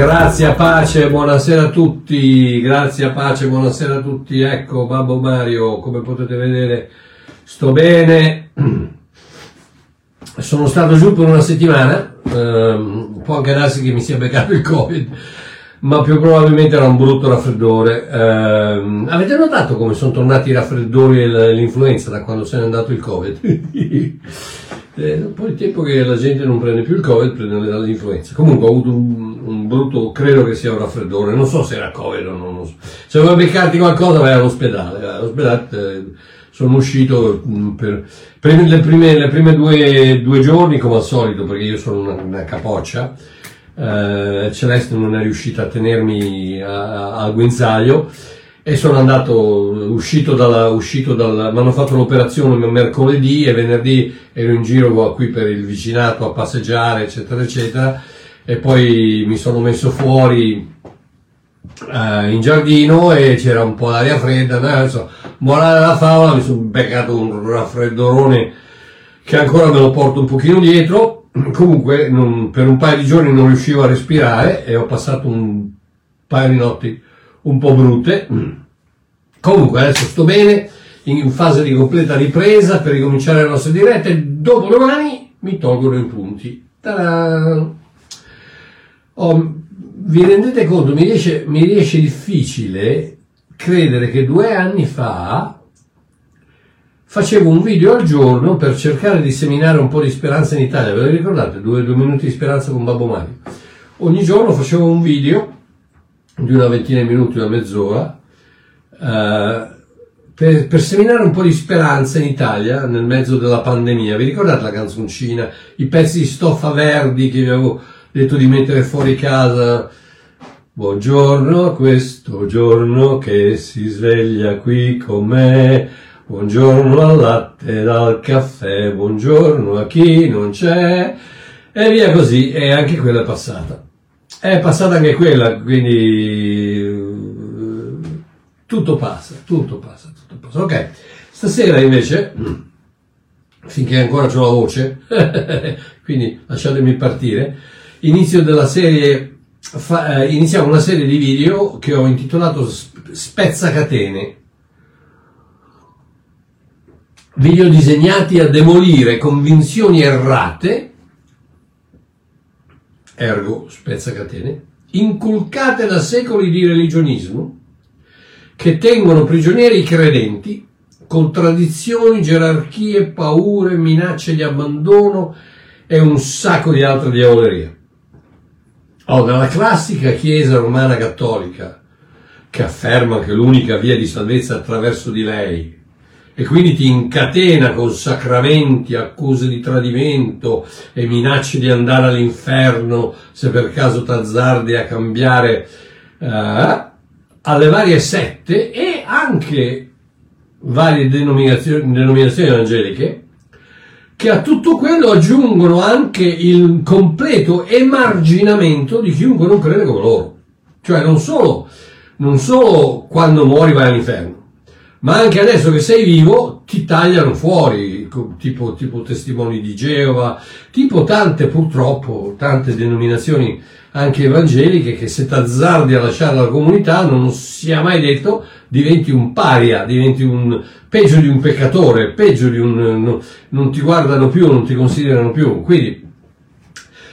Grazie a pace, buonasera a tutti, grazie a pace, buonasera a tutti. Ecco, Babbo Mario, come potete vedere, sto bene. Sono stato giù per una settimana, ehm, può anche darsi che mi sia beccato il Covid, ma più probabilmente era un brutto raffreddore. Ehm, avete notato come sono tornati i raffreddori e l'influenza da quando se n'è andato il Covid? Eh, un po' di tempo che la gente non prende più il Covid, prende l'influenza. Comunque ho avuto un, un, brutto, credo che sia un raffreddore, non so se era Covid o non lo so. Se vuoi beccarti qualcosa vai all'ospedale. All'ospedale eh, sono uscito mm, per, per le prime, le prime due, due, giorni come al solito, perché io sono una, una capoccia. Eh, Celeste non è riuscita a tenermi al guinzaglio e sono andato, uscito dalla, uscito dalla, mi hanno fatto l'operazione mercoledì e venerdì ero in giro qui per il vicinato a passeggiare, eccetera, eccetera, e poi mi sono messo fuori eh, in giardino e c'era un po' d'aria fredda, adesso, morale della favola, mi sono beccato un raffreddorone che ancora me lo porto un pochino dietro, comunque non, per un paio di giorni non riuscivo a respirare e ho passato un paio di notti un po' brutte. Comunque adesso sto bene, in fase di completa ripresa per ricominciare le nostre dirette. Dopo domani mi tolgono i punti. Oh, vi rendete conto? Mi riesce, mi riesce difficile credere che due anni fa facevo un video al giorno per cercare di seminare un po' di speranza in Italia. Ve lo ricordate? Due, due minuti di speranza con Babbo Mario. Ogni giorno facevo un video di una ventina di minuti, una mezz'ora, eh, per, per, seminare un po' di speranza in Italia nel mezzo della pandemia. Vi ricordate la canzoncina, i pezzi di stoffa verdi che vi avevo detto di mettere fuori casa? Buongiorno questo giorno che si sveglia qui con me. Buongiorno al latte dal caffè, buongiorno a chi non c'è. E via così, e anche quella è passata. È passata anche quella, quindi tutto passa, tutto passa, tutto passa. Ok, stasera invece, finché ancora ho la voce, quindi lasciatemi partire, inizio della serie, fa, eh, iniziamo una serie di video che ho intitolato Spezzacatene. Video disegnati a demolire convinzioni errate ergo spezzacatene, inculcate da secoli di religionismo, che tengono prigionieri i credenti con tradizioni, gerarchie, paure, minacce di abbandono e un sacco di altre diavolerie. Oh, dalla classica Chiesa romana cattolica, che afferma che l'unica via di salvezza è attraverso di lei, e quindi ti incatena con sacramenti, accuse di tradimento e minacce di andare all'inferno se per caso t'azzardi a cambiare eh, alle varie sette e anche varie denominazioni, denominazioni evangeliche che a tutto quello aggiungono anche il completo emarginamento di chiunque non crede come loro. Cioè non solo, non solo quando muori vai all'inferno, ma anche adesso che sei vivo ti tagliano fuori, tipo, tipo testimoni di Geova, tipo tante purtroppo, tante denominazioni anche evangeliche che se t'azzardi a lasciare la comunità non sia mai detto diventi un paria, diventi un peggio di un peccatore, peggio di un no, non ti guardano più, non ti considerano più. Quindi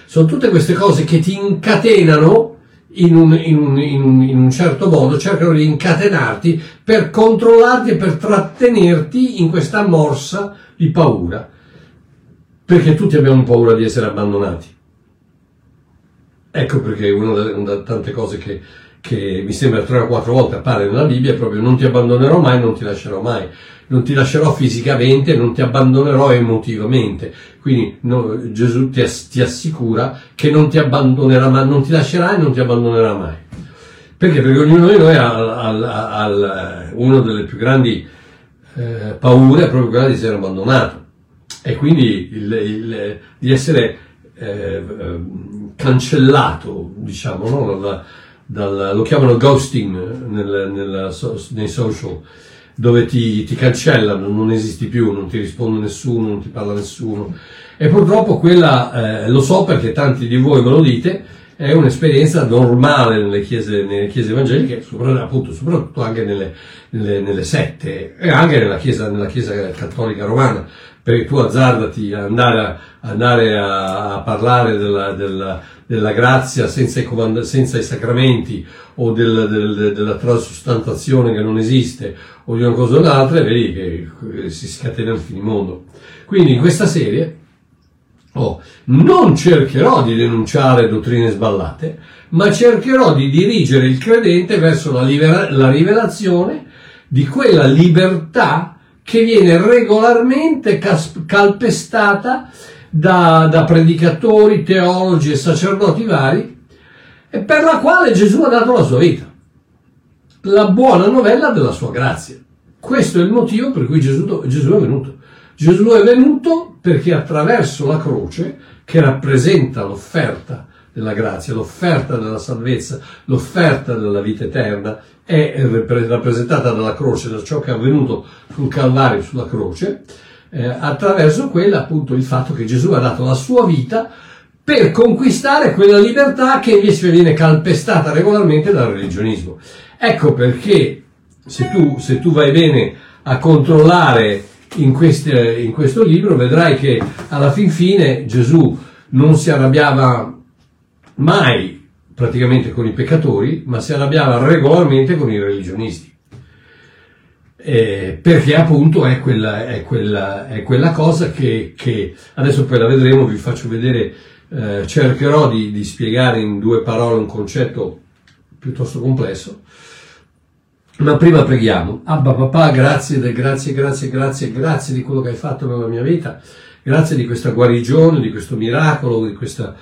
sono tutte queste cose che ti incatenano in un, in, un, in, un, in un, certo modo, cercano di incatenarti per controllarti e per trattenerti in questa morsa di paura. Perché tutti abbiamo paura di essere abbandonati. Ecco perché una delle tante cose che, che mi sembra tre o quattro volte appare nella Bibbia proprio non ti abbandonerò mai, non ti lascerò mai non ti lascerò fisicamente, non ti abbandonerò emotivamente. Quindi no, Gesù ti, ti, assicura che non ti abbandonerà mai, non ti lascerà e non ti abbandonerà mai. Perché? Perché ognuno di noi ha, ha una delle più grandi eh, paure, proprio quella di essere abbandonato. E quindi il, il, di essere eh, cancellato, diciamo, no? dal, dal, lo chiamano ghosting nel, nel, nei social dove ti, ti, cancellano, non esisti più, non ti risponde nessuno, non ti parla nessuno. E purtroppo quella, eh, lo so perché tanti di voi me lo dite, è un'esperienza normale nelle chiese, nelle chiese evangeliche, soprattutto, appunto, soprattutto anche nelle, nelle, nelle, sette e anche nella chiesa, nella chiesa cattolica romana, perché tu azzardati andare a, andare a parlare della, della, della, grazia senza i, comand- senza i sacramenti o del, del, della transustantazione che non esiste o di una cosa o dell'altra vedi che si scatena il finimondo. Quindi in questa serie Oh, non cercherò di denunciare dottrine sballate, ma cercherò di dirigere il credente verso la, libera- la rivelazione di quella libertà che viene regolarmente cas- calpestata da, da predicatori, teologi e sacerdoti vari e per la quale Gesù ha dato la sua vita. La buona novella della sua grazia. Questo è il motivo per cui Gesù, Gesù è venuto. Gesù è venuto perché attraverso la croce, che rappresenta l'offerta della grazia, l'offerta della salvezza, l'offerta della vita eterna, è rappresentata dalla croce, da ciò che è avvenuto sul Calvario, sulla croce, eh, attraverso quella appunto il fatto che Gesù ha dato la sua vita per conquistare quella libertà che invece viene calpestata regolarmente dal religionismo. Ecco perché se tu, se tu vai bene a controllare in, queste, in questo libro vedrai che alla fin fine Gesù non si arrabbiava mai praticamente con i peccatori, ma si arrabbiava regolarmente con i religionisti. Eh, perché appunto è quella, è quella, è quella cosa che, che, adesso poi la vedremo, vi faccio vedere, eh, cercherò di, di spiegare in due parole un concetto piuttosto complesso, ma prima preghiamo. Abba papà, grazie, grazie, grazie, grazie, grazie di quello che hai fatto nella mia vita. Grazie di questa guarigione, di questo miracolo, di questa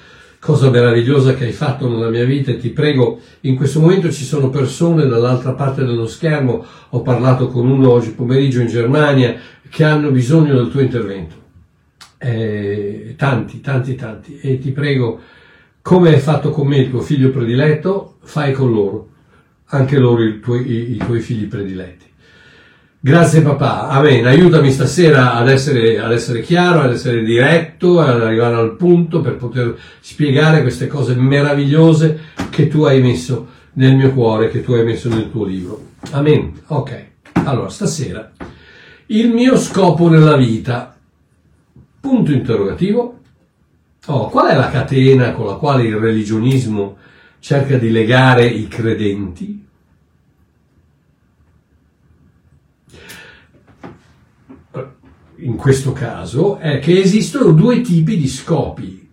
cosa meravigliosa che hai fatto nella mia vita e ti prego, in questo momento ci sono persone dall'altra parte dello schermo, ho parlato con uno oggi pomeriggio in Germania, che hanno bisogno del tuo intervento. Eh, tanti, tanti, tanti. E ti prego, come hai fatto con me il tuo figlio prediletto, fai con loro anche loro i tuoi, i, i tuoi figli prediletti. Grazie papà, amen. Aiutami stasera ad essere, ad essere, chiaro, ad essere diretto, ad arrivare al punto per poter spiegare queste cose meravigliose che tu hai messo nel mio cuore, che tu hai messo nel tuo libro. Amen. Ok. Allora, stasera, il mio scopo nella vita. Punto interrogativo. Oh, qual è la catena con la quale il religionismo cerca di legare i credenti. In questo caso è che esistono due tipi di scopi.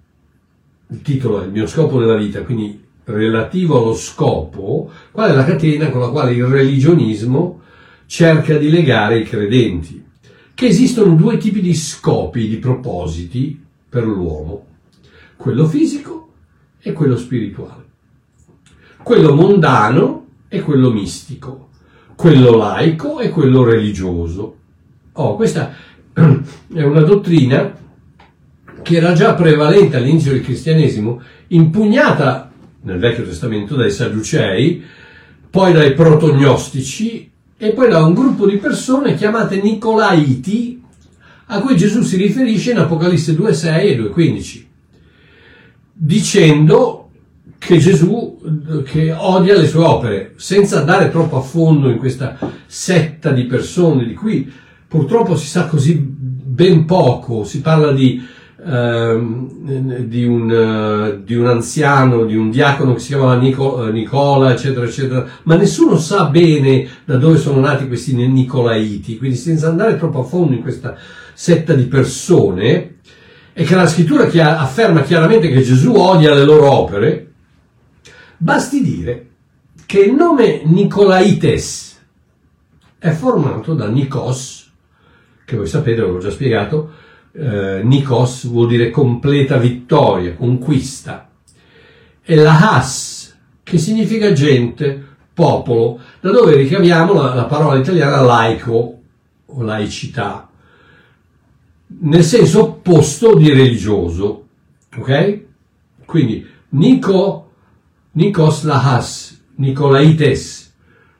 Il titolo è Il mio scopo nella vita, quindi relativo allo scopo, qual è la catena con la quale il religionismo cerca di legare i credenti. Che esistono due tipi di scopi, di propositi per l'uomo, quello fisico e quello spirituale quello mondano e quello mistico, quello laico e quello religioso. Oh, questa è una dottrina che era già prevalente all'inizio del cristianesimo, impugnata nel Vecchio Testamento dai Sadducei, poi dai protognostici e poi da un gruppo di persone chiamate Nicolaiti, a cui Gesù si riferisce in Apocalisse 2.6 e 2.15, dicendo che Gesù che odia le sue opere, senza andare troppo a fondo in questa setta di persone di cui purtroppo si sa così ben poco, si parla di, uh, di, un, uh, di un, anziano, di un diacono che si chiamava Nico, uh, Nicola, eccetera, eccetera, ma nessuno sa bene da dove sono nati questi Nicolaiti, quindi senza andare troppo a fondo in questa setta di persone, e che la scrittura afferma chiaramente che Gesù odia le loro opere, Basti dire che il nome Nicolaites è formato da Nikos, che voi sapete, l'avevo già spiegato, eh, Nikos vuol dire completa vittoria, conquista, e Lahas, che significa gente, popolo, da dove ricaviamo la, la parola italiana laico o laicità, nel senso opposto di religioso, ok? Quindi Nico Nikos Lahas, Nicolaites,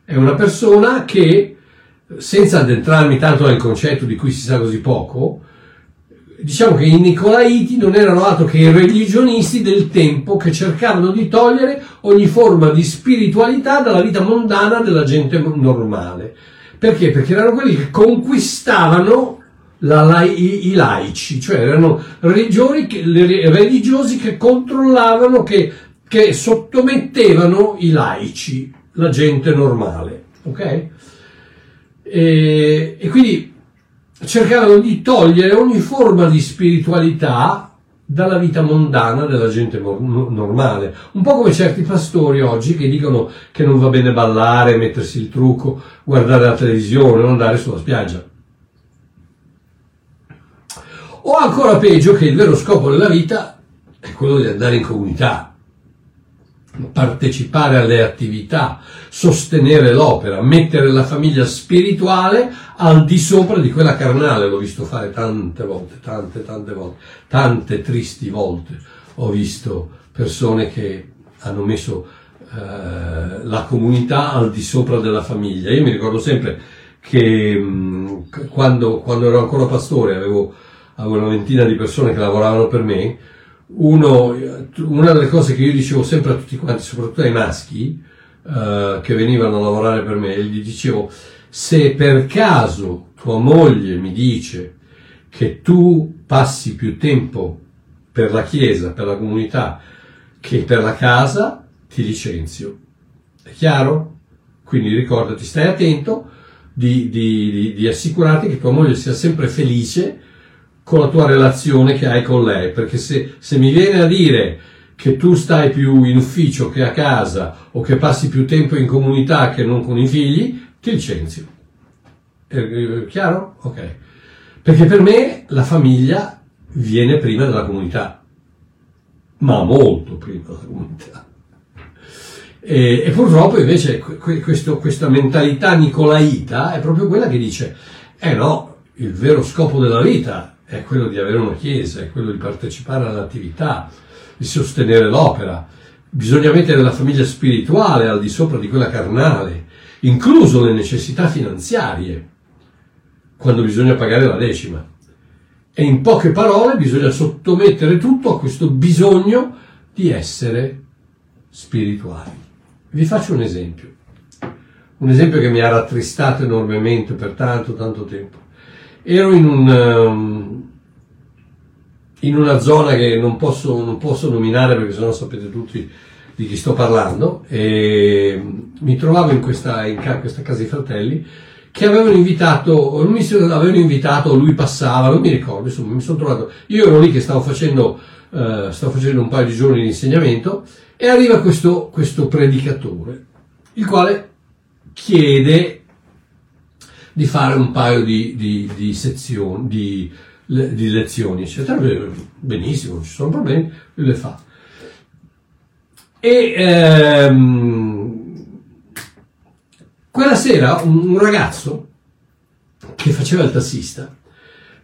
è una persona che, senza addentrarmi tanto nel concetto di cui si sa così poco, diciamo che i Nicolaiti non erano altro che i religionisti del tempo che cercavano di togliere ogni forma di spiritualità dalla vita mondana della gente normale. Perché? Perché erano quelli che conquistavano la, i, i, laici, cioè erano che, religiosi che controllavano, che, che sottomettevano i laici, la gente normale. Ok? E, e quindi cercavano di togliere ogni forma di spiritualità dalla vita mondana della gente normale. Un po' come certi pastori oggi che dicono che non va bene ballare, mettersi il trucco, guardare la televisione, non andare sulla spiaggia. O ancora peggio che il vero scopo della vita è quello di andare in comunità, partecipare alle attività, sostenere l'opera, mettere la famiglia spirituale al di sopra di quella carnale. L'ho visto fare tante volte, tante, tante volte, tante tristi volte. Ho visto persone che hanno messo eh, la comunità al di sopra della famiglia. Io mi ricordo sempre che mh, quando, quando, ero ancora pastore avevo, avevo una ventina di persone che lavoravano per me uno, una delle cose che io dicevo sempre a tutti quanti, soprattutto ai maschi, uh, che venivano a lavorare per me, gli dicevo, se per caso tua moglie mi dice che tu passi più tempo per la chiesa, per la comunità, che per la casa, ti licenzio. È chiaro? Quindi ricordati, stai attento di, di, di, di assicurarti che tua moglie sia sempre felice con la tua relazione che hai con lei, perché se, se mi viene a dire che tu stai più in ufficio che a casa o che passi più tempo in comunità che non con i figli, ti licenzio. È chiaro? Ok. Perché per me la famiglia viene prima della comunità, ma molto prima della comunità. E, e purtroppo invece questo, questa mentalità nicolaita è proprio quella che dice, eh no, il vero scopo della vita è quello di avere una chiesa, è quello di partecipare all'attività, di sostenere l'opera. Bisogna mettere la famiglia spirituale al di sopra di quella carnale, incluso le necessità finanziarie, quando bisogna pagare la decima. E in poche parole bisogna sottomettere tutto a questo bisogno di essere spirituali. Vi faccio un esempio, un esempio che mi ha rattristato enormemente per tanto, tanto tempo. Ero in un, um, in una zona che non posso, non posso nominare perché sennò sapete tutti di chi sto parlando, e mi trovavo in questa, in questa casa di fratelli che avevano invitato, mi avevano invitato, lui passava, non mi ricordo, insomma, mi sono trovato, io ero lì che stavo facendo, uh, stavo facendo un paio di giorni di insegnamento e arriva questo, questo predicatore, il quale chiede di fare un paio di, di, di sezioni, di, di lezioni, eccetera, benissimo, non ci sono problemi, lui le fa. E ehm, quella sera un, un ragazzo che faceva il tassista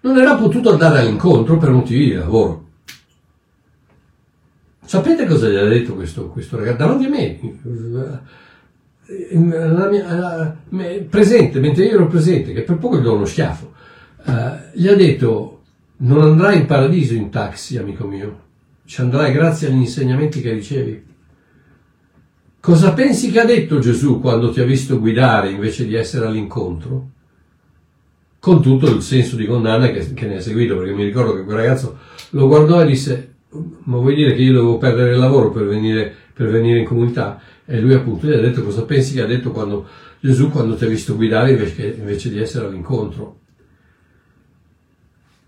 non era potuto andare all'incontro per motivi di lavoro. Sapete cosa gli ha detto questo, questo ragazzo? Davanti a me, mia, presente, mentre io ero presente, che per poco gli do uno schiaffo, uh, gli ha detto non andrai in paradiso in taxi, amico mio, ci andrai grazie agli insegnamenti che ricevi. Cosa pensi che ha detto Gesù quando ti ha visto guidare invece di essere all'incontro? Con tutto il senso di condanna che, che ne ha seguito, perché mi ricordo che quel ragazzo lo guardò e disse, ma vuoi dire che io devo perdere il lavoro per venire, per venire in comunità? E lui appunto gli ha detto cosa pensi che ha detto quando, Gesù quando ti ha visto guidare invece, invece di essere all'incontro?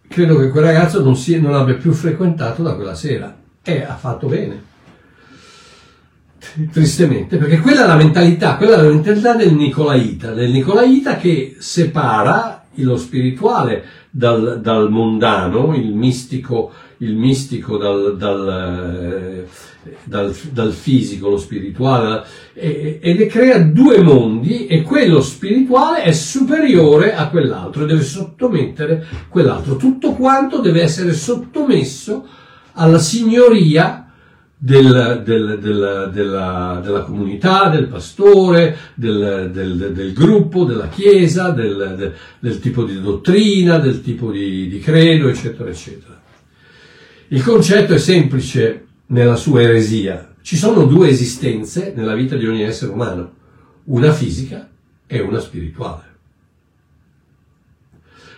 Credo che quel ragazzo non, si, non abbia più frequentato da quella sera. E ha fatto bene. Tristemente, perché quella è la mentalità, quella è la mentalità del Nicolaita, del Nicolaita che separa lo spirituale dal, dal mondano, il mistico, il mistico dal, dal, dal, dal fisico, lo spirituale, e, e ne crea due mondi e quello spirituale è superiore a quell'altro e deve sottomettere quell'altro. Tutto quanto deve essere sottomesso alla signoria del, del, del, della, della, comunità, del pastore, del, gruppo, della chiesa, del, tipo di dottrina, del tipo di, di credo, eccetera, eccetera. Il concetto è semplice nella sua eresia. Ci sono due esistenze nella vita di ogni essere umano, una fisica e una spirituale.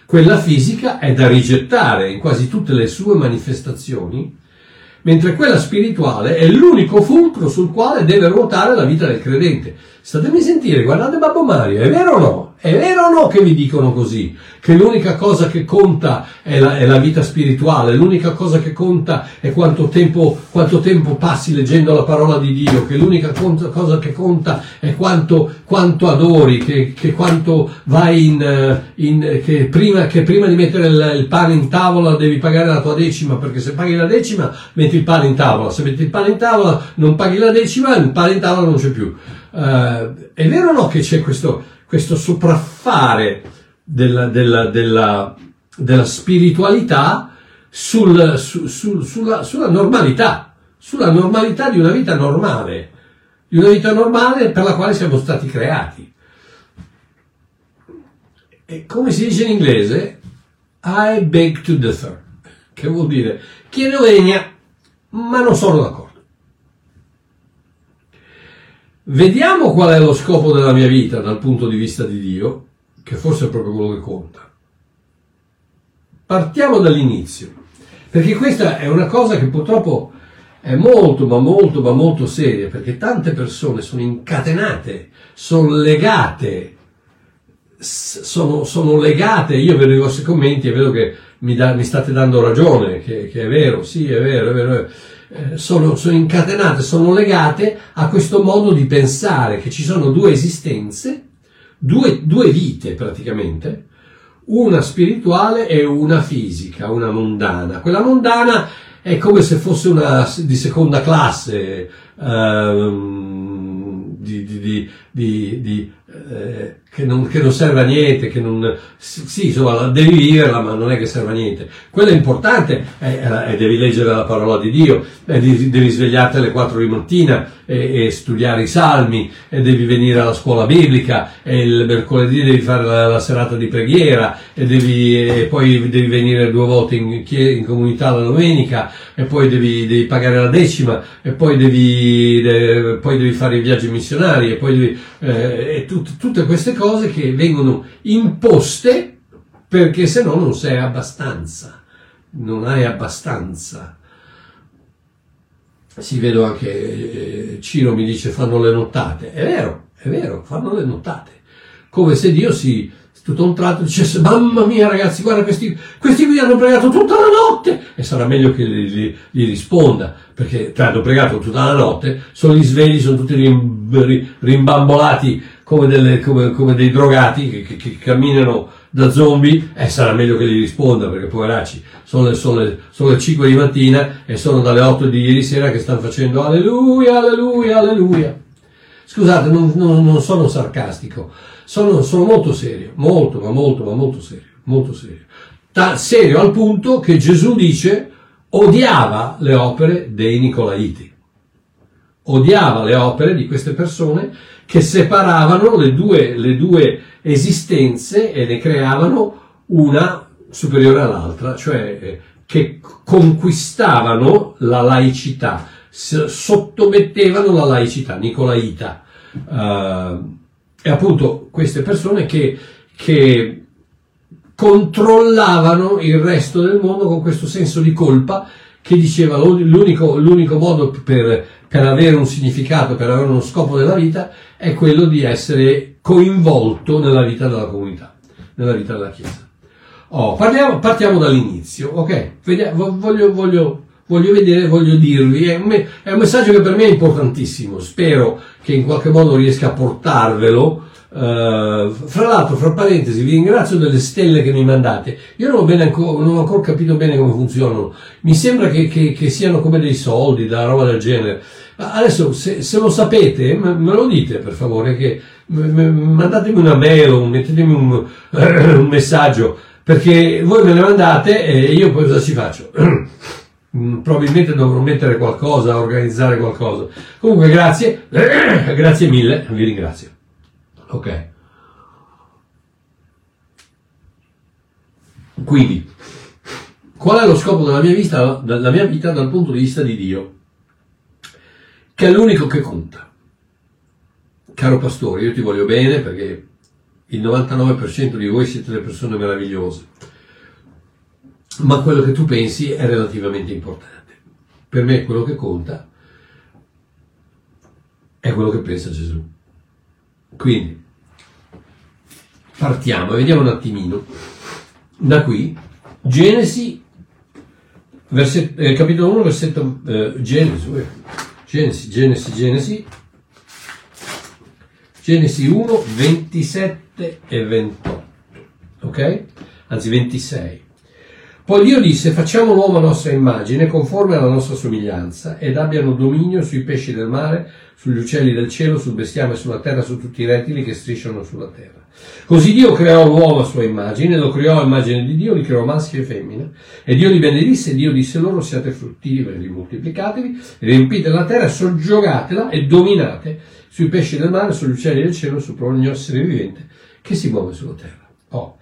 Quella fisica è da rigettare in quasi tutte le sue manifestazioni mentre quella spirituale è l'unico fulcro sul quale deve ruotare la vita del credente. Statemi sentire, guardate Babbo Mario, è vero o no? È vero o no che vi dicono così? Che l'unica cosa che conta è la, è la vita spirituale, l'unica cosa che conta è quanto tempo, quanto tempo, passi leggendo la parola di Dio, che l'unica cosa che conta è quanto, quanto adori, che, che, quanto vai in, in che, prima, che prima di mettere il, il, pane in tavola devi pagare la tua decima, perché se paghi la decima metti il pane in tavola, se metti il pane in tavola non paghi la decima, il pane in tavola non c'è più. Uh, è vero o no che c'è questo, questo sopraffare della, della, della, della spiritualità sul, su, su, sulla, sulla normalità, sulla normalità di una vita normale, di una vita normale per la quale siamo stati creati. E come si dice in inglese, I beg to differ, che vuol dire chiedo vegna, ma non sono d'accordo. Vediamo qual è lo scopo della mia vita dal punto di vista di Dio, che forse è proprio quello che conta. Partiamo dall'inizio, perché questa è una cosa che purtroppo è molto, ma molto, ma molto seria, perché tante persone sono incatenate, sono legate, sono, sono legate, io vedo i vostri commenti e vedo che mi, da, mi state dando ragione, che, che, è vero, sì, è vero, è vero. È vero eh, sono, sono incatenate, sono legate a questo modo di pensare che ci sono due esistenze, due, due vite praticamente, una spirituale e una fisica, una mondana. Quella mondana è come se fosse una di seconda classe, ehm, di, di, di, eh, che non, che non, serve a niente, che non, sì, insomma, devi viverla, ma non è che serve a niente. Quello è importante, è, è devi leggere la parola di Dio, devi, devi svegliarti alle 4 di mattina e, e, studiare i salmi, e devi venire alla scuola biblica, e il mercoledì devi fare la, la serata di preghiera, e, devi, e, poi devi venire due volte in, in comunità la domenica, e poi devi, devi, pagare la decima, e poi devi, de, poi devi fare i viaggi missionari, e poi devi, eh, e tut, tutte queste cose che vengono imposte perché se no non sei abbastanza, non hai abbastanza. Si vedo anche, eh, Ciro mi dice fanno le nottate, è vero, è vero, fanno le nottate, come se Dio si, tutto un tratto dicesse mamma mia ragazzi guarda questi, questi qui hanno pregato tutta la notte e sarà meglio che gli, gli, gli risponda perché hanno pregato tutta la notte sono gli svegli sono tutti rimbambolati come, delle, come, come dei drogati che, che, che, camminano da zombie, eh, sarà meglio che gli risponda perché poveracci sono le, sono, le, sono le 5 di mattina e sono dalle 8 di ieri sera che stanno facendo alleluia, alleluia, alleluia. Scusate, non, non, non sono sarcastico, sono, sono, molto serio, molto, ma molto, ma molto serio, molto serio. Ta, serio al punto che Gesù dice odiava le opere dei Nicolaiti. Odiava le opere di queste persone che separavano le due, le due esistenze e ne creavano una superiore all'altra, cioè eh, che conquistavano la laicità, sottomettevano la laicità, Nicolaita. Uh, e appunto queste persone che, che controllavano il resto del mondo con questo senso di colpa che diceva l'unico, l'unico modo per, per avere un significato, per avere uno scopo nella vita, è quello di essere coinvolto nella vita della comunità, nella vita della Chiesa. Oh, parliamo, partiamo dall'inizio, ok? Voglio, voglio, voglio vedere, voglio dirvi, è un, è un, messaggio che per me è importantissimo, spero che in qualche modo riesca a portarvelo. Uh, fra l'altro, fra parentesi, vi ringrazio delle stelle che mi mandate. Io non ho, bene ancora, non ho ancora capito bene come funzionano. Mi sembra che, che, che siano come dei soldi, da roba del genere. Adesso, se, se lo sapete, me lo dite per favore, che mandatemi una mail mettetemi un, un messaggio, perché voi me le mandate e io poi cosa ci faccio? Mm, probabilmente dovrò mettere qualcosa, organizzare qualcosa. Comunque grazie, grazie mille, vi ringrazio. Ok. Quindi, qual è lo scopo della mia, vita, della mia vita dal punto di vista di Dio? Che è l'unico che conta. Caro pastore, io ti voglio bene perché il 99% di voi siete delle persone meravigliose, ma quello che tu pensi è relativamente importante. Per me quello che conta è quello che pensa Gesù. Quindi, partiamo e vediamo un attimino da qui, Genesi, verset, eh, capitolo 1, versetto eh, Genesi, Genesi, Genesi, Genesi, Genesi 1, 27 e 28, ok? Anzi 26. Poi Dio disse, facciamo l'uomo a nostra immagine, conforme alla nostra somiglianza, ed abbiano dominio sui pesci del mare, sugli uccelli del cielo, sul bestiame sulla terra, su tutti i rettili che strisciano sulla terra. Così Dio creò l'uomo a sua immagine, lo creò a immagine di Dio, li creò maschi e femmina. E Dio li benedisse, e Dio disse loro, siate fruttiveri, moltiplicatevi, riempite la terra, soggiogatela e dominate sui pesci del mare, sugli uccelli del cielo, su ogni essere vivente che si muove sulla terra. Oh.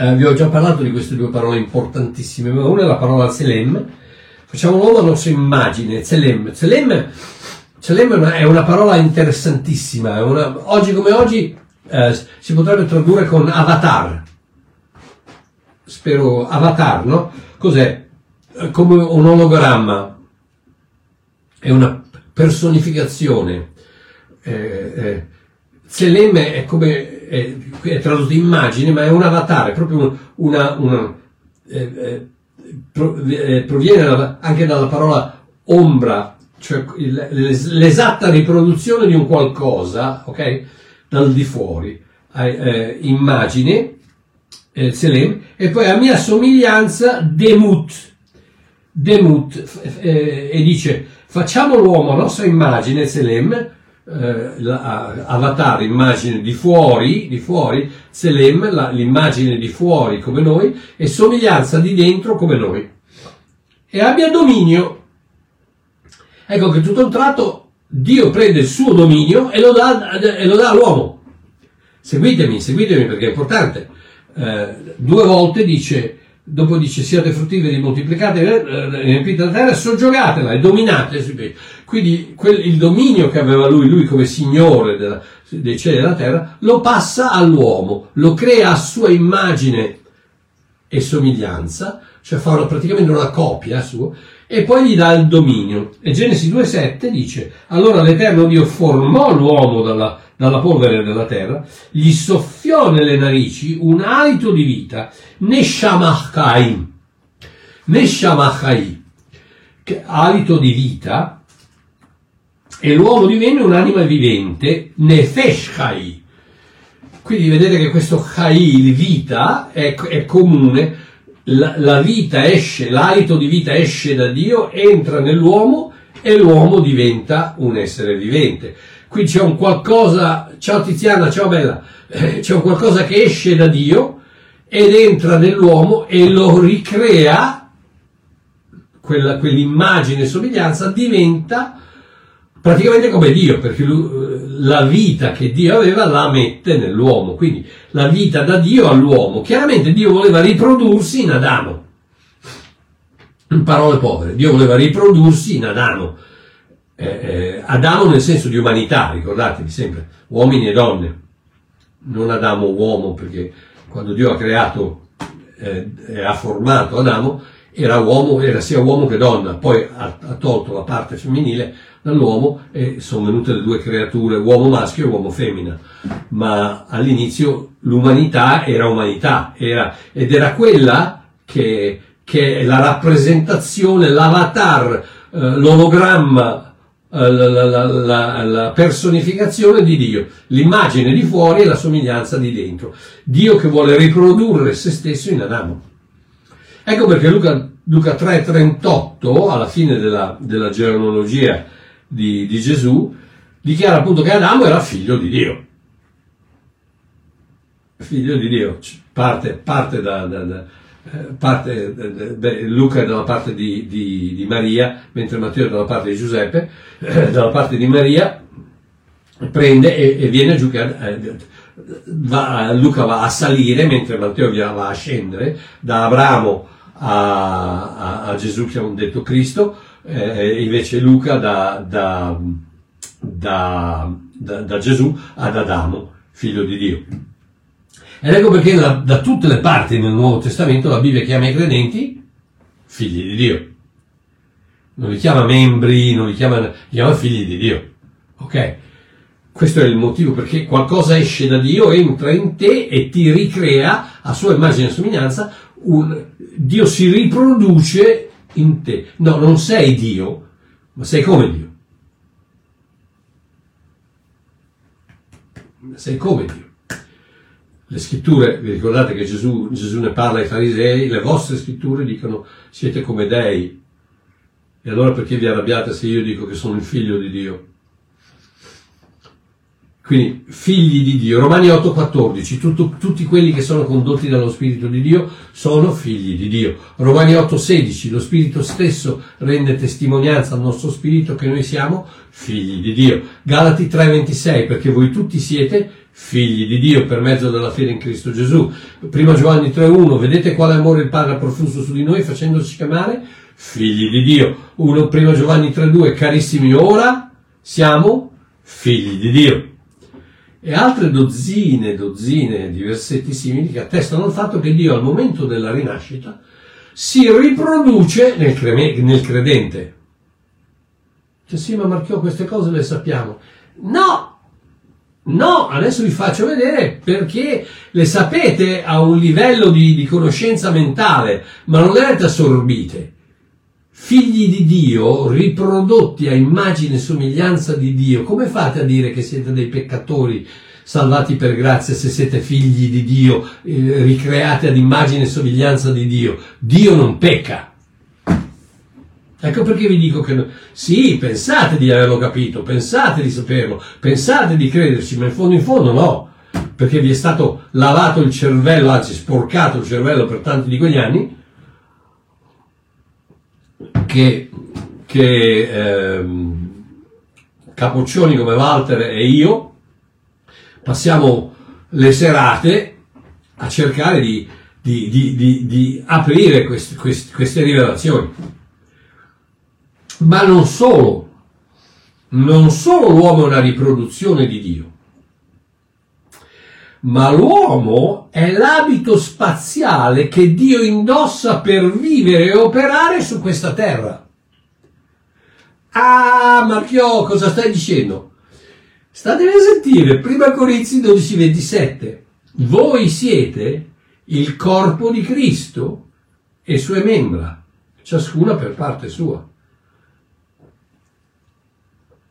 Eh, vi ho già parlato di queste due parole importantissime, una è la parola Selem. Facciamo l'uomo a nostra immagine, Selem. Selem, Selem è una parola interessantissima. Una, oggi come oggi eh, si potrebbe tradurre con avatar. Spero avatar, no? Cos'è? Eh, come un ologramma. È una personificazione. Eh, eh, Seleme è come è, è tradotto immagine, ma è un avatar, è proprio una, una eh, eh, eh proviene anche dalla parola ombra, cioè l'esatta riproduzione di un qualcosa, ok? dal di fuori, eh, immagine, eh, Selem, e poi a mia somiglianza Demut, Demut, eh, e dice facciamo l'uomo a nostra immagine, Selem, eh, avatar, immagine di fuori, di fuori, Selem, la, l'immagine di fuori come noi, e somiglianza di dentro come noi. E abbia dominio. Ecco che tutto un tratto Dio prende il suo dominio e lo dà, e lo dà all'uomo. Seguitemi, seguitemi perché è importante. Eh, due volte dice, dopo dice siate fruttiveri, moltiplicate, eh, riempite la terra, soggiogatela e dominate. Quindi quel, il dominio che aveva lui, lui come signore della, dei cieli e della terra, lo passa all'uomo, lo crea a sua immagine e somiglianza, cioè fa una, praticamente una copia sua, e poi gli dà il dominio. E Genesi 2.7 dice, allora l'Eterno Dio formò l'uomo dalla, dalla polvere della terra, gli soffiò nelle narici un alito di vita, Neshamachai, Neshamachai, alito di vita, e l'uomo divenne un'anima vivente, Nefeshchai. Quindi vedete che questo Chai, vita, è, è comune, la, la vita esce, l'alito di vita esce da Dio, entra nell'uomo e l'uomo diventa un essere vivente. Qui c'è un qualcosa, ciao Tiziana, ciao Bella, eh, c'è un qualcosa che esce da Dio ed entra nell'uomo e lo ricrea, quella, quell'immagine e somiglianza diventa praticamente come Dio, perché lui, la vita che Dio aveva la mette nell'uomo, quindi la vita da Dio all'uomo. Chiaramente Dio voleva riprodursi in Adamo. In parole povere, Dio voleva riprodursi in Adamo. Eh, eh, Adamo nel senso di umanità, ricordatevi sempre, uomini e donne, non Adamo uomo, perché quando Dio ha creato eh, ha formato Adamo, era, uomo, era sia uomo che donna, poi ha, ha tolto la parte femminile dall'uomo e sono venute le due creature, uomo maschio e uomo femmina. Ma all'inizio l'umanità era umanità, era, ed era quella che, che è la rappresentazione, l'avatar, eh, l'ologramma, eh, la, la, la, la, personificazione di Dio, l'immagine di fuori e la somiglianza di dentro. Dio che vuole riprodurre se stesso in Adamo. Ecco perché Luca, Luca 3,38, alla fine della, della genealogia di, di Gesù, dichiara appunto che Adamo era figlio di Dio. Figlio di Dio, parte, parte da, da, da, eh, parte, beh, Luca è dalla parte di, di, di, Maria, mentre Matteo è dalla parte di Giuseppe, eh, dalla parte di Maria prende e, e viene a giocare, eh, va, Luca va a salire mentre Matteo va a scendere da Abramo a, a, a Gesù che è detto Cristo, eh, invece Luca da, da, da, da, Gesù ad Adamo, figlio di Dio. Ed ecco perché da, da tutte le parti nel Nuovo Testamento la Bibbia chiama i credenti figli di Dio. Non li chiama membri, non li chiama, li chiama figli di Dio. Ok? Questo è il motivo perché qualcosa esce da Dio, entra in te e ti ricrea a sua immagine e somiglianza. Un, Dio si riproduce in te. No, non sei Dio, ma sei come Dio. Sei come Dio. Le scritture, vi ricordate che Gesù, Gesù ne parla ai farisei, le vostre scritture dicono siete come dei. E allora perché vi arrabbiate se io dico che sono il figlio di Dio? Quindi figli di Dio. Romani 8:14, tutto, tutti quelli che sono condotti dallo Spirito di Dio sono figli di Dio. Romani 8:16, lo Spirito stesso rende testimonianza al nostro spirito che noi siamo figli di Dio. Galati 3:26, perché voi tutti siete figli di Dio per mezzo della fede in Cristo Gesù. Prima Giovanni 3:1, vedete quale amore il Padre ha profuso su di noi facendoci chiamare figli di Dio. 1 Prima Giovanni 3:2, carissimi, ora siamo figli di Dio e altre dozzine dozzine di versetti simili che attestano il fatto che Dio al momento della rinascita si riproduce nel, cre- nel credente. Cioè sì, ma Marchiò queste cose le sappiamo. No! No, adesso vi faccio vedere perché le sapete a un livello di, di conoscenza mentale, ma non le avete assorbite figli di Dio, riprodotti a immagine e somiglianza di Dio, come fate a dire che siete dei peccatori salvati per grazia se siete figli di Dio, eh, ricreati ad immagine e somiglianza di Dio? Dio non pecca. Ecco perché vi dico che sì, pensate di averlo capito, pensate di saperlo, pensate di crederci, ma in fondo in fondo no, perché vi è stato lavato il cervello, anzi sporcato il cervello per tanti di quegli anni, che, che ehm, capoccioni come Walter e io passiamo le serate a cercare di, di, di, di aprire queste, queste, queste rivelazioni. Ma non solo, non solo l'uomo è una riproduzione di Dio, ma l'uomo è l'abito spaziale che Dio indossa per vivere e operare su questa terra. Ah, Marchiò, cosa stai dicendo? Statemi a sentire, prima Corinzi 12, 27. Voi siete il corpo di Cristo e sue membra, ciascuna per parte sua.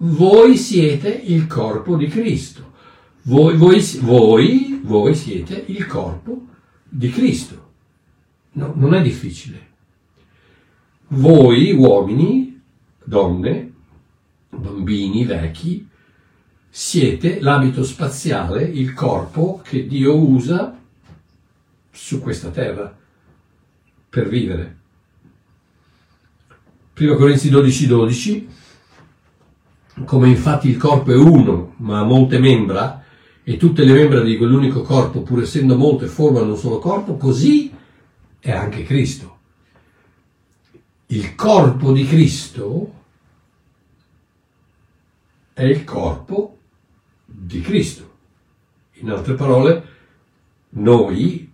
Voi siete il corpo di Cristo voi, voi, voi, voi siete il corpo di Cristo. No, non è difficile. Voi, uomini, donne, bambini, vecchi, siete l'abito spaziale, il corpo che Dio usa su questa terra per vivere. Prima Corinzi 12, 12, come infatti il corpo è uno, ma ha molte membra, e tutte le membra di quell'unico corpo, pur essendo molte, formano un solo corpo, così è anche Cristo. Il corpo di Cristo è il corpo di Cristo. In altre parole, noi,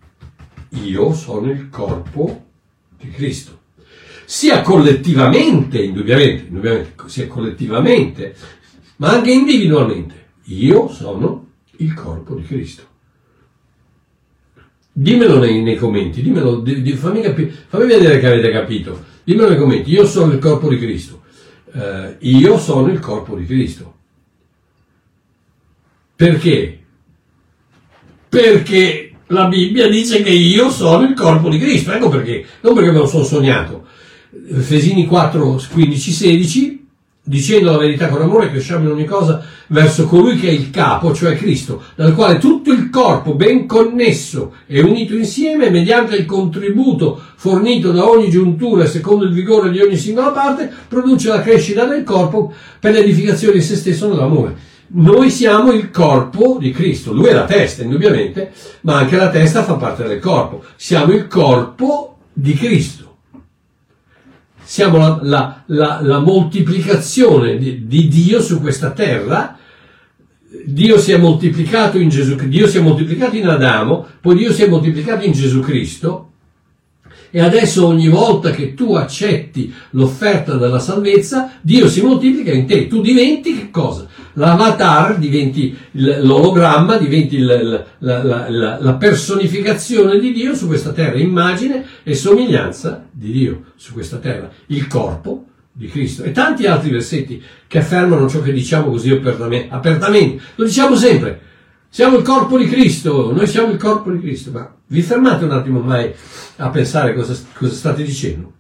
io sono il corpo di Cristo. Sia collettivamente, indubbiamente, indubbiamente sia collettivamente, ma anche individualmente. Io sono il corpo di Cristo. Dimmelo nei, nei commenti, dimmelo, di, di, fammi, capi, fammi, vedere che avete capito. Dimmelo nei commenti, io sono il corpo di Cristo. Uh, io sono il corpo di Cristo. Perché? Perché la Bibbia dice che io sono il corpo di Cristo. Ecco perché, non perché me lo sono sognato. Efesini 4, 15, 16 dicendo la verità con amore, cresciamo in ogni cosa verso colui che è il capo, cioè Cristo, dal quale tutto il corpo, ben connesso e unito insieme, mediante il contributo fornito da ogni giuntura secondo il vigore di ogni singola parte, produce la crescita del corpo per l'edificazione di se stesso nell'amore. Noi siamo il corpo di Cristo, lui è la testa indubbiamente, ma anche la testa fa parte del corpo. Siamo il corpo di Cristo siamo la, la, la, la moltiplicazione di, di, Dio su questa terra. Dio si è moltiplicato in Gesù Dio si è moltiplicato in Adamo, poi Dio si è moltiplicato in Gesù Cristo. E adesso ogni volta che tu accetti l'offerta della salvezza, Dio si moltiplica in te. Tu diventi che cosa? L'avatar diventi l'ologramma, diventi la, la, la, la, personificazione di Dio su questa terra, immagine e somiglianza di Dio su questa terra, il corpo di Cristo. E tanti altri versetti che affermano ciò che diciamo così apertamente. Lo diciamo sempre. Siamo il corpo di Cristo, noi siamo il corpo di Cristo, ma vi fermate un attimo mai a pensare cosa, cosa state dicendo?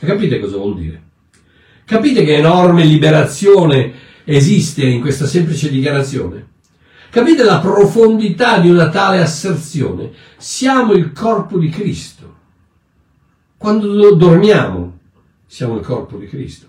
Capite cosa vuol dire? Capite che enorme liberazione esiste in questa semplice dichiarazione? Capite la profondità di una tale asserzione? Siamo il corpo di Cristo. Quando dormiamo, siamo il corpo di Cristo.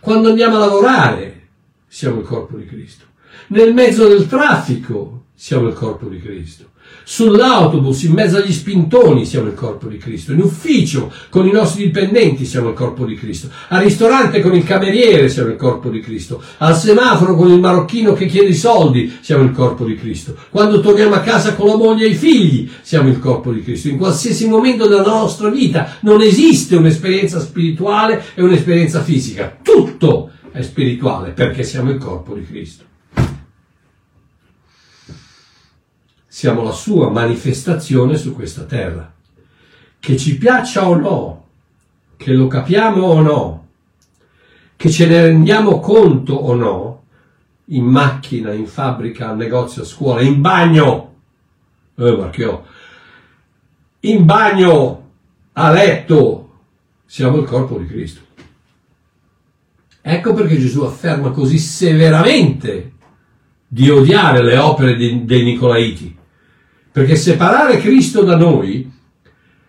Quando andiamo a lavorare, siamo il corpo di Cristo. Nel mezzo del traffico, siamo il corpo di Cristo. Sull'autobus, in mezzo agli spintoni, siamo il corpo di Cristo. In ufficio, con i nostri dipendenti, siamo il corpo di Cristo. Al ristorante, con il cameriere, siamo il corpo di Cristo. Al semaforo, con il marocchino che chiede i soldi, siamo il corpo di Cristo. Quando torniamo a casa con la moglie e i figli, siamo il corpo di Cristo. In qualsiasi momento della nostra vita non esiste un'esperienza spirituale e un'esperienza fisica. Tutto è spirituale perché siamo il corpo di Cristo. Siamo la sua manifestazione su questa terra. Che ci piaccia o no, che lo capiamo o no, che ce ne rendiamo conto o no, in macchina, in fabbrica, al negozio, a scuola, in bagno, eh, Marchio, in bagno, a letto, siamo il corpo di Cristo. Ecco perché Gesù afferma così severamente di odiare le opere dei Nicolaiti. Perché separare Cristo da noi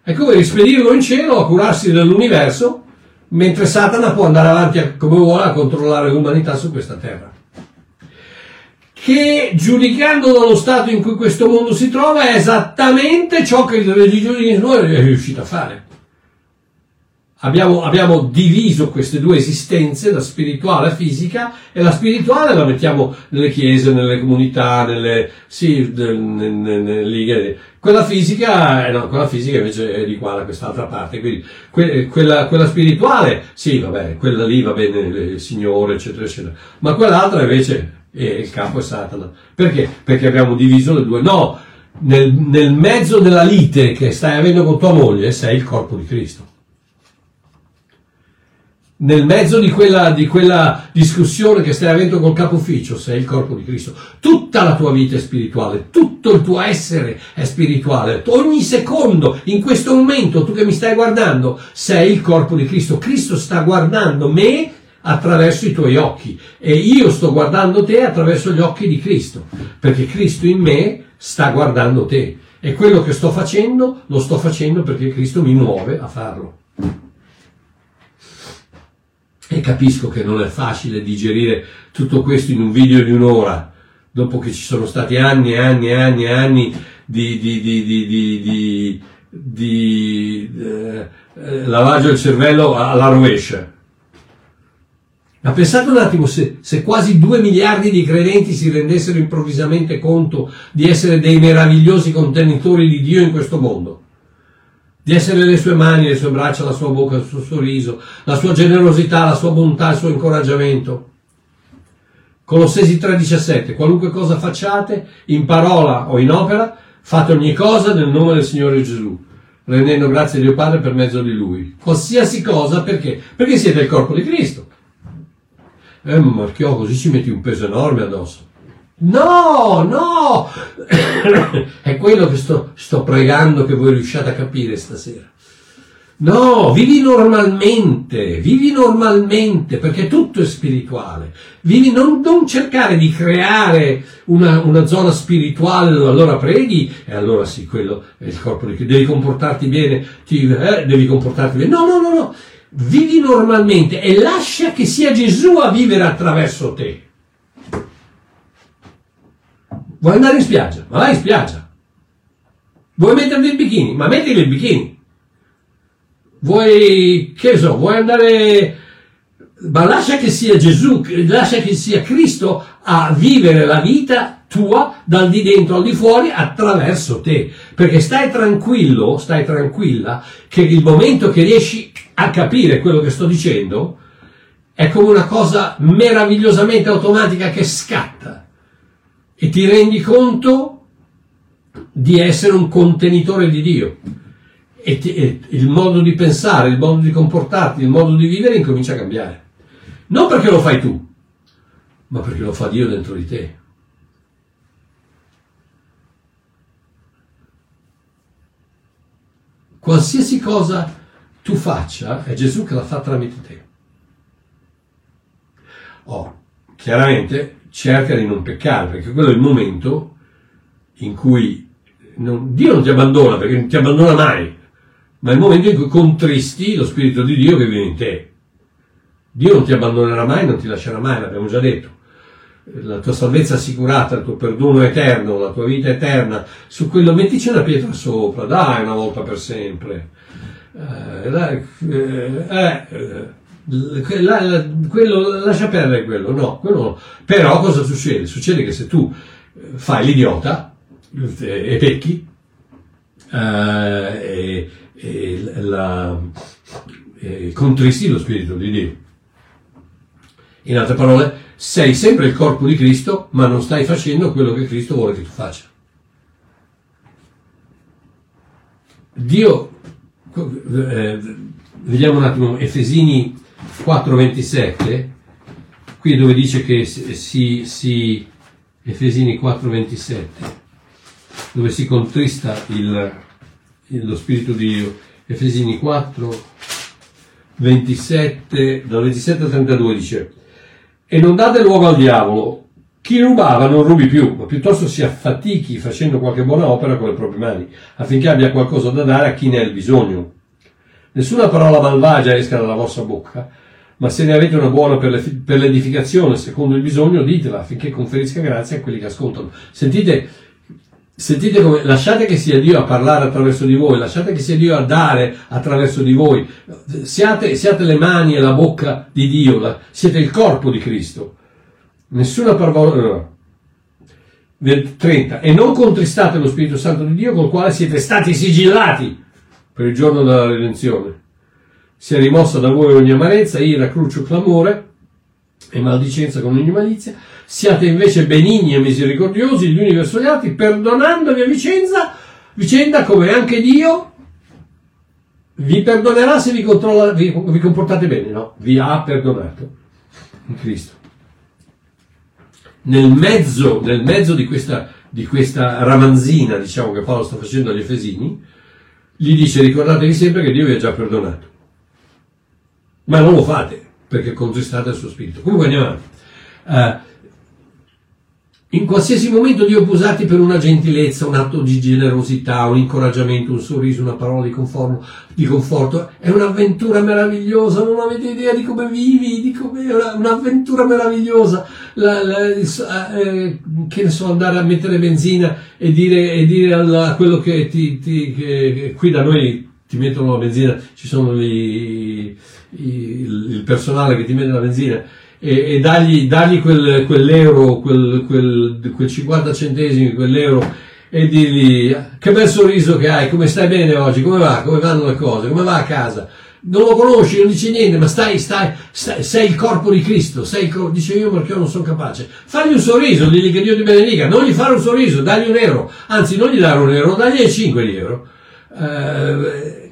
è come rispedirlo in cielo a curarsi dell'universo, mentre Satana può andare avanti come vuole a controllare l'umanità su questa terra. Che giudicando dallo stato in cui questo mondo si trova è esattamente ciò che il religionismo è riuscito a fare. Abbiamo, abbiamo, diviso queste due esistenze, la spirituale e la fisica, e la spirituale la mettiamo nelle chiese, nelle comunità, nelle, sì, nelle. Quella fisica, eh, no, quella fisica invece è di qua da quest'altra parte. Quindi que, quella, quella, spirituale, sì, vabbè, quella lì va bene, il Signore, eccetera, eccetera. Ma quell'altra invece, eh, il capo è Satana. Perché? Perché abbiamo diviso le due. No, nel, nel mezzo della lite che stai avendo con tua moglie sei il corpo di Cristo nel mezzo di quella, di quella, discussione che stai avendo col capo ufficio, sei il corpo di Cristo. Tutta la tua vita è spirituale, tutto il tuo essere è spirituale. Ogni secondo, in questo momento, tu che mi stai guardando, sei il corpo di Cristo. Cristo sta guardando me attraverso i tuoi occhi e io sto guardando te attraverso gli occhi di Cristo, perché Cristo in me sta guardando te. E quello che sto facendo, lo sto facendo perché Cristo mi muove a farlo. E capisco che non è facile digerire tutto questo in un video di un'ora, dopo che ci sono stati anni e anni e anni e anni di, di, di, di eh, lavaggio del cervello alla rovescia. Ma pensate un attimo se, se, quasi due miliardi di credenti si rendessero improvvisamente conto di essere dei meravigliosi contenitori di Dio in questo mondo di essere le sue mani, le sue braccia, la sua bocca, il suo sorriso, la sua generosità, la sua bontà, il suo incoraggiamento. Colossesi 3:17, qualunque cosa facciate, in parola o in opera, fate ogni cosa nel nome del Signore Gesù, rendendo grazie a Dio Padre per mezzo di Lui. Qualsiasi cosa, perché? Perché siete il corpo di Cristo. Eh, Marchiò, così ci metti un peso enorme addosso. No, no! È quello che sto, sto pregando che voi riusciate a capire stasera. No, vivi normalmente, vivi normalmente, perché tutto è spirituale. Vivi, non, non cercare di creare una, una, zona spirituale allora preghi e allora sì, quello è il corpo di Cristo. Devi comportarti bene, ti, eh, devi comportarti bene. No, no, no, no. Vivi normalmente e lascia che sia Gesù a vivere attraverso te. Vuoi andare in spiaggia? Ma vai in spiaggia. Vuoi metterti il bikini? Ma mettiti il bikini vuoi, che so, vuoi andare, ma lascia che sia Gesù, lascia che sia Cristo a vivere la vita tua dal di dentro al di fuori attraverso te. Perché stai tranquillo, stai tranquilla, che il momento che riesci a capire quello che sto dicendo è come una cosa meravigliosamente automatica che scatta e ti rendi conto di essere un contenitore di Dio e, ti, e il modo di pensare, il modo di comportarti, il modo di vivere incomincia a cambiare. Non perché lo fai tu, ma perché lo fa Dio dentro di te. Qualsiasi cosa tu faccia, è Gesù che la fa tramite te. Oh, chiaramente cerca di non peccare, perché quello è il momento in cui non, Dio non ti abbandona, perché non ti abbandona mai ma è il momento in cui contristi lo Spirito di Dio che vive in te. Dio non ti abbandonerà mai, non ti lascerà mai, l'abbiamo già detto. La tua salvezza assicurata, il tuo perdono eterno, la tua vita eterna, su quello mettici una pietra sopra, dai una volta per sempre. Eh, dai, eh, eh, la, la, quello, lascia perdere quello, no, quello no. Però cosa succede? Succede che se tu fai l'idiota e pecchi, eh, e, e la, e contristi lo Spirito di Dio. In altre parole, sei sempre il corpo di Cristo, ma non stai facendo quello che Cristo vuole che tu faccia. Dio, eh, vediamo un attimo Efesini 4:27, qui dove dice che si, si Efesini 4:27, dove si contrista il, lo Spirito di Dio. Efesini 4, 27, dal 27 al 32 dice, e non date luogo al diavolo, chi rubava non rubi più, ma piuttosto si affatichi facendo qualche buona opera con le proprie mani, affinché abbia qualcosa da dare a chi ne ha il bisogno. Nessuna parola malvagia esca dalla vostra bocca, ma se ne avete una buona per, l'edificazione, secondo il bisogno, ditela affinché conferisca grazia a quelli che ascoltano. Sentite Sentite come lasciate che sia Dio a parlare attraverso di voi, lasciate che sia Dio a dare attraverso di voi. Siate, siate le mani e la bocca di Dio, la, siete il corpo di Cristo. Nessuna parola. 30. E non contristate lo Spirito Santo di Dio col quale siete stati sigillati per il giorno della redenzione. Sia rimossa da voi ogni amarezza, ira, crucio, clamore e maldicenza con ogni malizia siate invece benigni e misericordiosi gli uni verso gli altri, perdonandovi a vicenda, vicenda come anche Dio vi perdonerà se vi, vi, vi comportate bene, no? Vi ha perdonato in Cristo. Nel mezzo, nel mezzo di, questa, di questa ramanzina, diciamo, che Paolo sta facendo agli Efesini, gli dice ricordatevi sempre che Dio vi ha già perdonato. Ma non lo fate, perché contristate il suo spirito. Comunque andiamo avanti. Uh, in qualsiasi momento Dio può usarti per una gentilezza, un atto di generosità, un incoraggiamento, un sorriso, una parola di, conforto. Di conforto. È un'avventura meravigliosa, non avete idea di come vivi, di come è un'avventura meravigliosa. La, la, eh, che ne so, andare a mettere benzina e dire, e dire a quello che ti, ti che, qui da noi ti mettono la benzina, ci sono gli, il, il personale che ti mette la benzina e, e dargli, dargli quel, quell'euro, quel, quel, quel 50 centesimi, quell'euro e dirgli che bel sorriso che hai, come stai bene oggi, come va, come vanno le cose, come va a casa. Non lo conosci, non dici niente, ma stai, stai, stai sei il corpo di Cristo, sei il dice io perché io non sono capace. Fagli un sorriso, digli che Dio ti benedica, non gli fare un sorriso, dagli un euro, anzi non gli dare un euro, dagli 5 di euro. Eh,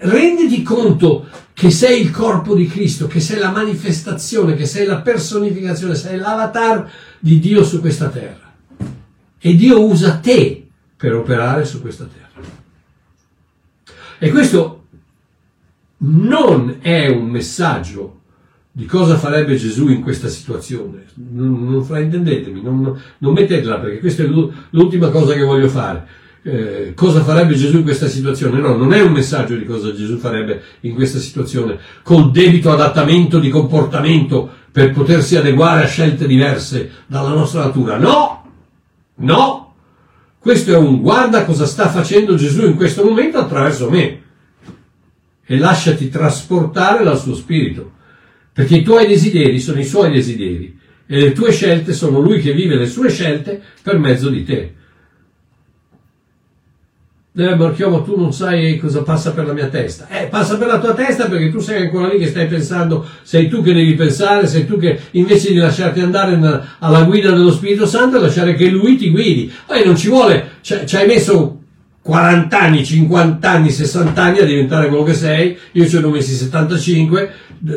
renditi conto che sei il corpo di Cristo, che sei la manifestazione, che sei la personificazione, sei l'avatar di Dio su questa terra. E Dio usa te per operare su questa terra. E questo non è un messaggio di cosa farebbe Gesù in questa situazione. Non, non fraintendetemi, non, non mettetela perché questa è l'ultima cosa che voglio fare. Eh, cosa farebbe Gesù in questa situazione? No, non è un messaggio di cosa Gesù farebbe in questa situazione, col debito adattamento di comportamento per potersi adeguare a scelte diverse dalla nostra natura. No! No! Questo è un guarda cosa sta facendo Gesù in questo momento attraverso me e lasciati trasportare dal suo spirito. Perché i tuoi desideri sono i suoi desideri e le tue scelte sono lui che vive le sue scelte per mezzo di te. Eh, Marchiò, tu non sai cosa passa per la mia testa. Eh, passa per la tua testa perché tu sei ancora lì che stai pensando, sei tu che devi pensare, sei tu che invece di lasciarti andare alla guida dello Spirito Santo, lasciare che Lui ti guidi. Poi non ci vuole, ci hai messo 40 anni, 50 anni, 60 anni a diventare quello che sei, io ci ho messi 75,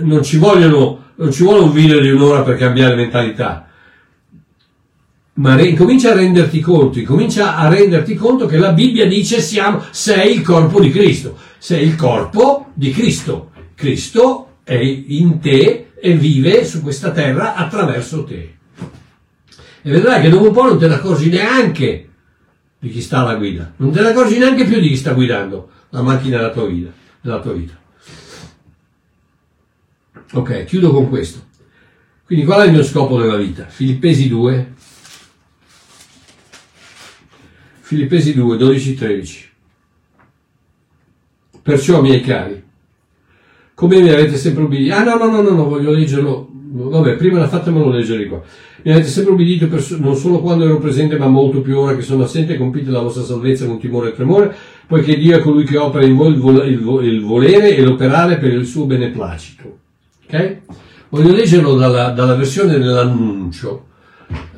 non ci vogliono, non ci vuole un video di un'ora per cambiare mentalità. Ma re, comincia a renderti conto, comincia a renderti conto che la Bibbia dice siamo, sei il corpo di Cristo, sei il corpo di Cristo. Cristo è in te e vive su questa terra attraverso te. E vedrai che dopo un po' non te ne accorgi neanche di chi sta alla guida. Non te ne accorgi neanche più di chi sta guidando la macchina della tua vita. Della tua vita. Ok, chiudo con questo. Quindi qual è il mio scopo nella vita? Filippesi 2. Filippesi 2, 12, 13. Perciò, miei cari, come mi avete sempre ubbidito. Ah no, no, no, no, voglio leggerlo. Vabbè, prima fatemelo leggere qua. Mi avete sempre ubbidito non solo quando ero presente, ma molto più ora che sono assente, compite la vostra salvezza con timore e tremore, poiché Dio è colui che opera in voi il, vo- il, vo- il volere e l'operare per il suo beneplacito. Ok? Voglio leggerlo dalla, dalla versione dell'annuncio,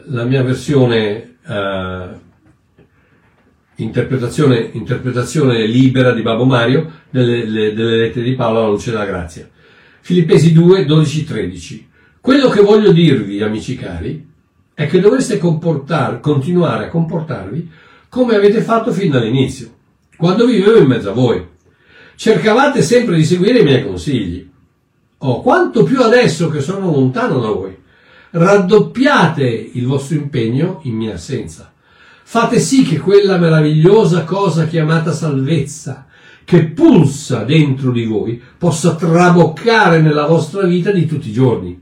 la mia versione uh, interpretazione, interpretazione, libera di Babbo Mario delle, le, delle lettere di Paolo alla luce della grazia. Filippesi 2, 12, 13. Quello che voglio dirvi, amici cari, è che dovreste continuare a comportarvi come avete fatto fin dall'inizio, quando vivevo in mezzo a voi. Cercavate sempre di seguire i miei consigli. Oh, quanto più adesso che sono lontano da voi. Raddoppiate il vostro impegno in mia assenza. Fate sì che quella meravigliosa cosa chiamata salvezza, che pulsa dentro di voi, possa traboccare nella vostra vita di tutti i giorni.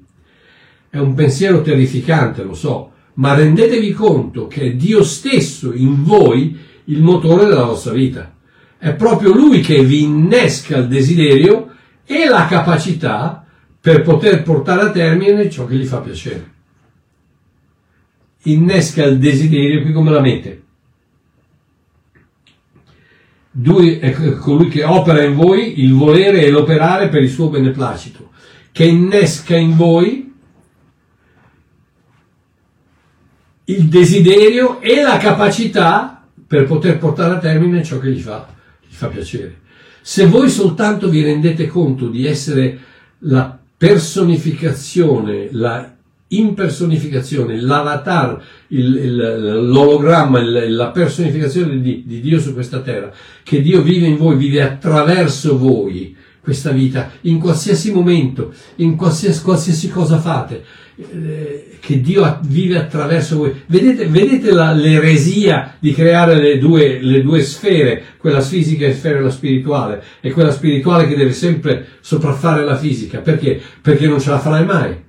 È un pensiero terrificante, lo so, ma rendetevi conto che è Dio stesso in voi il motore della vostra vita. È proprio Lui che vi innesca il desiderio e la capacità per poter portare a termine ciò che gli fa piacere. Innesca il desiderio, qui come la mette? Lui è colui che opera in voi il volere e l'operare per il suo beneplacito, che innesca in voi il desiderio e la capacità per poter portare a termine ciò che gli fa, gli fa piacere. Se voi soltanto vi rendete conto di essere la personificazione, la impersonificazione, l'avatar, il, il, l'ologramma, il, la personificazione di, di Dio su questa terra, che Dio vive in voi, vive attraverso voi questa vita, in qualsiasi momento, in qualsiasi, qualsiasi cosa fate, eh, che Dio vive attraverso voi. Vedete, vedete la, l'eresia di creare le due, le due sfere, quella fisica e quella spirituale, e quella spirituale che deve sempre sopraffare la fisica. Perché? Perché non ce la farai mai.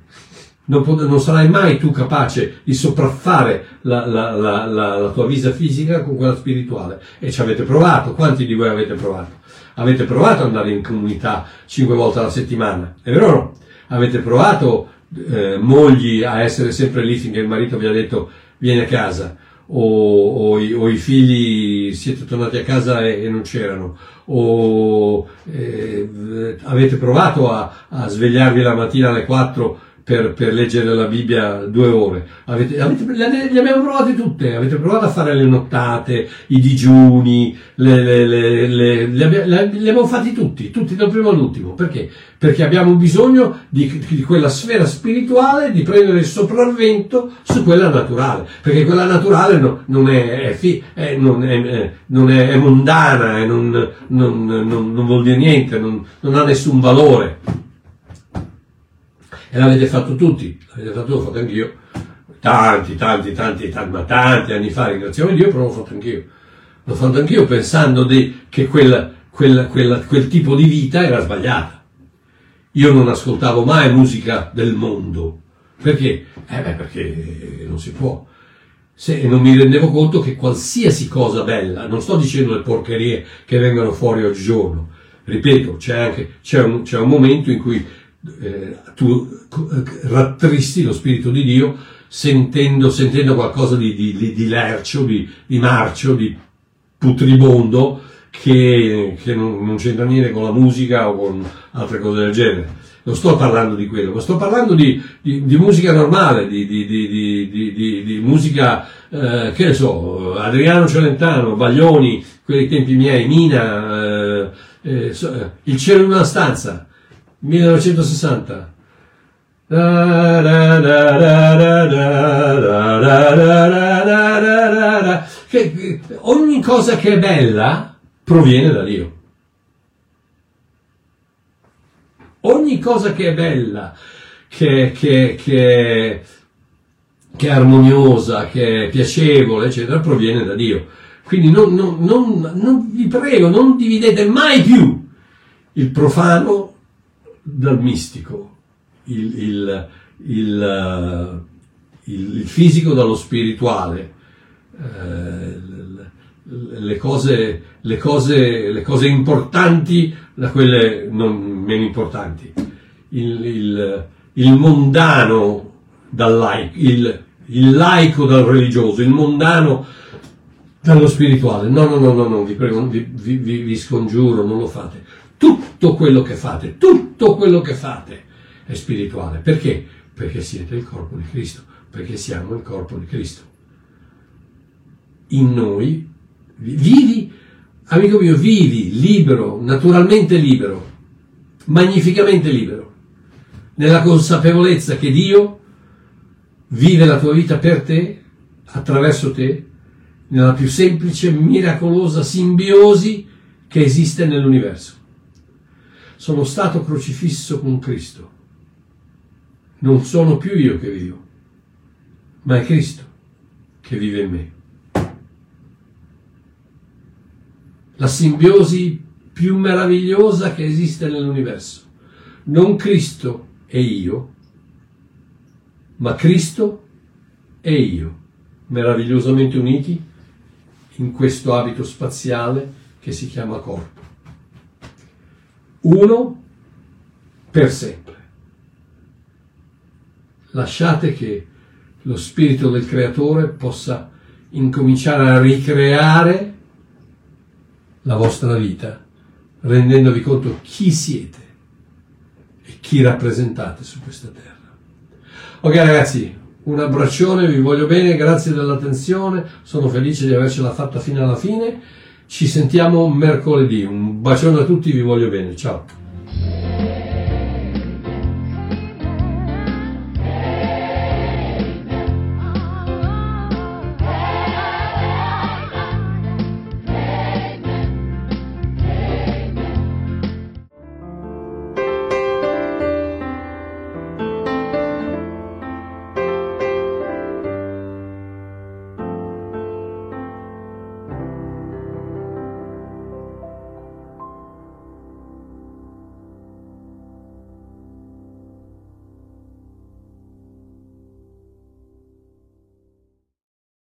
Non, non sarai mai tu capace di sopraffare la, la, la, la, tua vita fisica con quella spirituale. E ci avete provato. Quanti di voi avete provato? Avete provato ad andare in comunità cinque volte alla settimana, è vero o no? Avete provato eh, mogli a essere sempre lì finché il marito vi ha detto vieni a casa o, o, i, o i, figli siete tornati a casa e, e non c'erano o eh, avete provato a, a, svegliarvi la mattina alle 4 per, per, leggere la Bibbia due ore. Avete, avete, le, le, abbiamo provate tutte, avete provato a fare le nottate, i digiuni, le, le, le, abbiamo fatti tutti, tutti dal primo all'ultimo. Perché? Perché abbiamo bisogno di, di, quella sfera spirituale di prendere il sopravvento su quella naturale. Perché quella naturale no, non, è, è, è, non, è, non è, mondana non, non, non, vuol dire niente, non ha nessun valore. E l'avete fatto tutti, l'avete fatto, l'ho fatto anch'io, tanti, tanti, tanti, tanti, ma tanti anni fa, ringraziamo Dio, però l'ho fatto anch'io. L'ho fatto anch'io pensando di, che quel, quel, quel, quel tipo di vita era sbagliata. Io non ascoltavo mai musica del mondo. Perché? Eh beh, perché non si può. Se, non mi rendevo conto che qualsiasi cosa bella, non sto dicendo le porcherie che vengono fuori oggigiorno, ripeto, c'è anche c'è un, c'è un momento in cui eh, tu rattristi lo Spirito di Dio sentendo, sentendo qualcosa di, di, di lercio, di, di, marcio, di putribondo che, che non, non, c'entra niente con la musica o con altre cose del genere. Non sto parlando di quello, ma sto parlando di, musica normale, di, musica, eh, che ne so, Adriano Celentano, Baglioni, quelli tempi miei, Mina, eh, eh, Il cielo in una stanza 1960. Che ogni cosa che è bella proviene da Dio. Ogni cosa che è bella, che, che, che, che è armoniosa, che è piacevole, eccetera, proviene da Dio. Quindi non, non, non, non vi prego, non dividete mai più il profano dal mistico, il, il, il, il, fisico dallo spirituale, eh, le, cose, le, cose, le cose importanti da quelle non meno importanti, il, mondano dal laico, il, laico dal religioso, il mondano dallo spirituale. No, no, no, no, no vi prego, vi, vi, vi scongiuro, non lo fate. Tutto quello che fate, tutto quello che fate è spirituale. Perché? Perché siete il corpo di Cristo, perché siamo il corpo di Cristo. In noi, vivi, amico mio, vivi libero, naturalmente libero, magnificamente libero, nella consapevolezza che Dio vive la tua vita per te, attraverso te, nella più semplice, miracolosa simbiosi che esiste nell'universo sono stato crocifisso con Cristo. Non sono più io che vivo, ma è Cristo che vive in me. La simbiosi più meravigliosa che esiste nell'universo. Non Cristo e io, ma Cristo e io, meravigliosamente uniti in questo abito spaziale che si chiama corpo uno per sempre. Lasciate che lo spirito del creatore possa incominciare a ricreare la vostra vita, rendendovi conto chi siete e chi rappresentate su questa terra. Ok ragazzi, un abbraccione, vi voglio bene, grazie dell'attenzione, sono felice di avercela fatta fino alla fine ci sentiamo mercoledì. Un bacione a tutti, vi voglio bene. Ciao.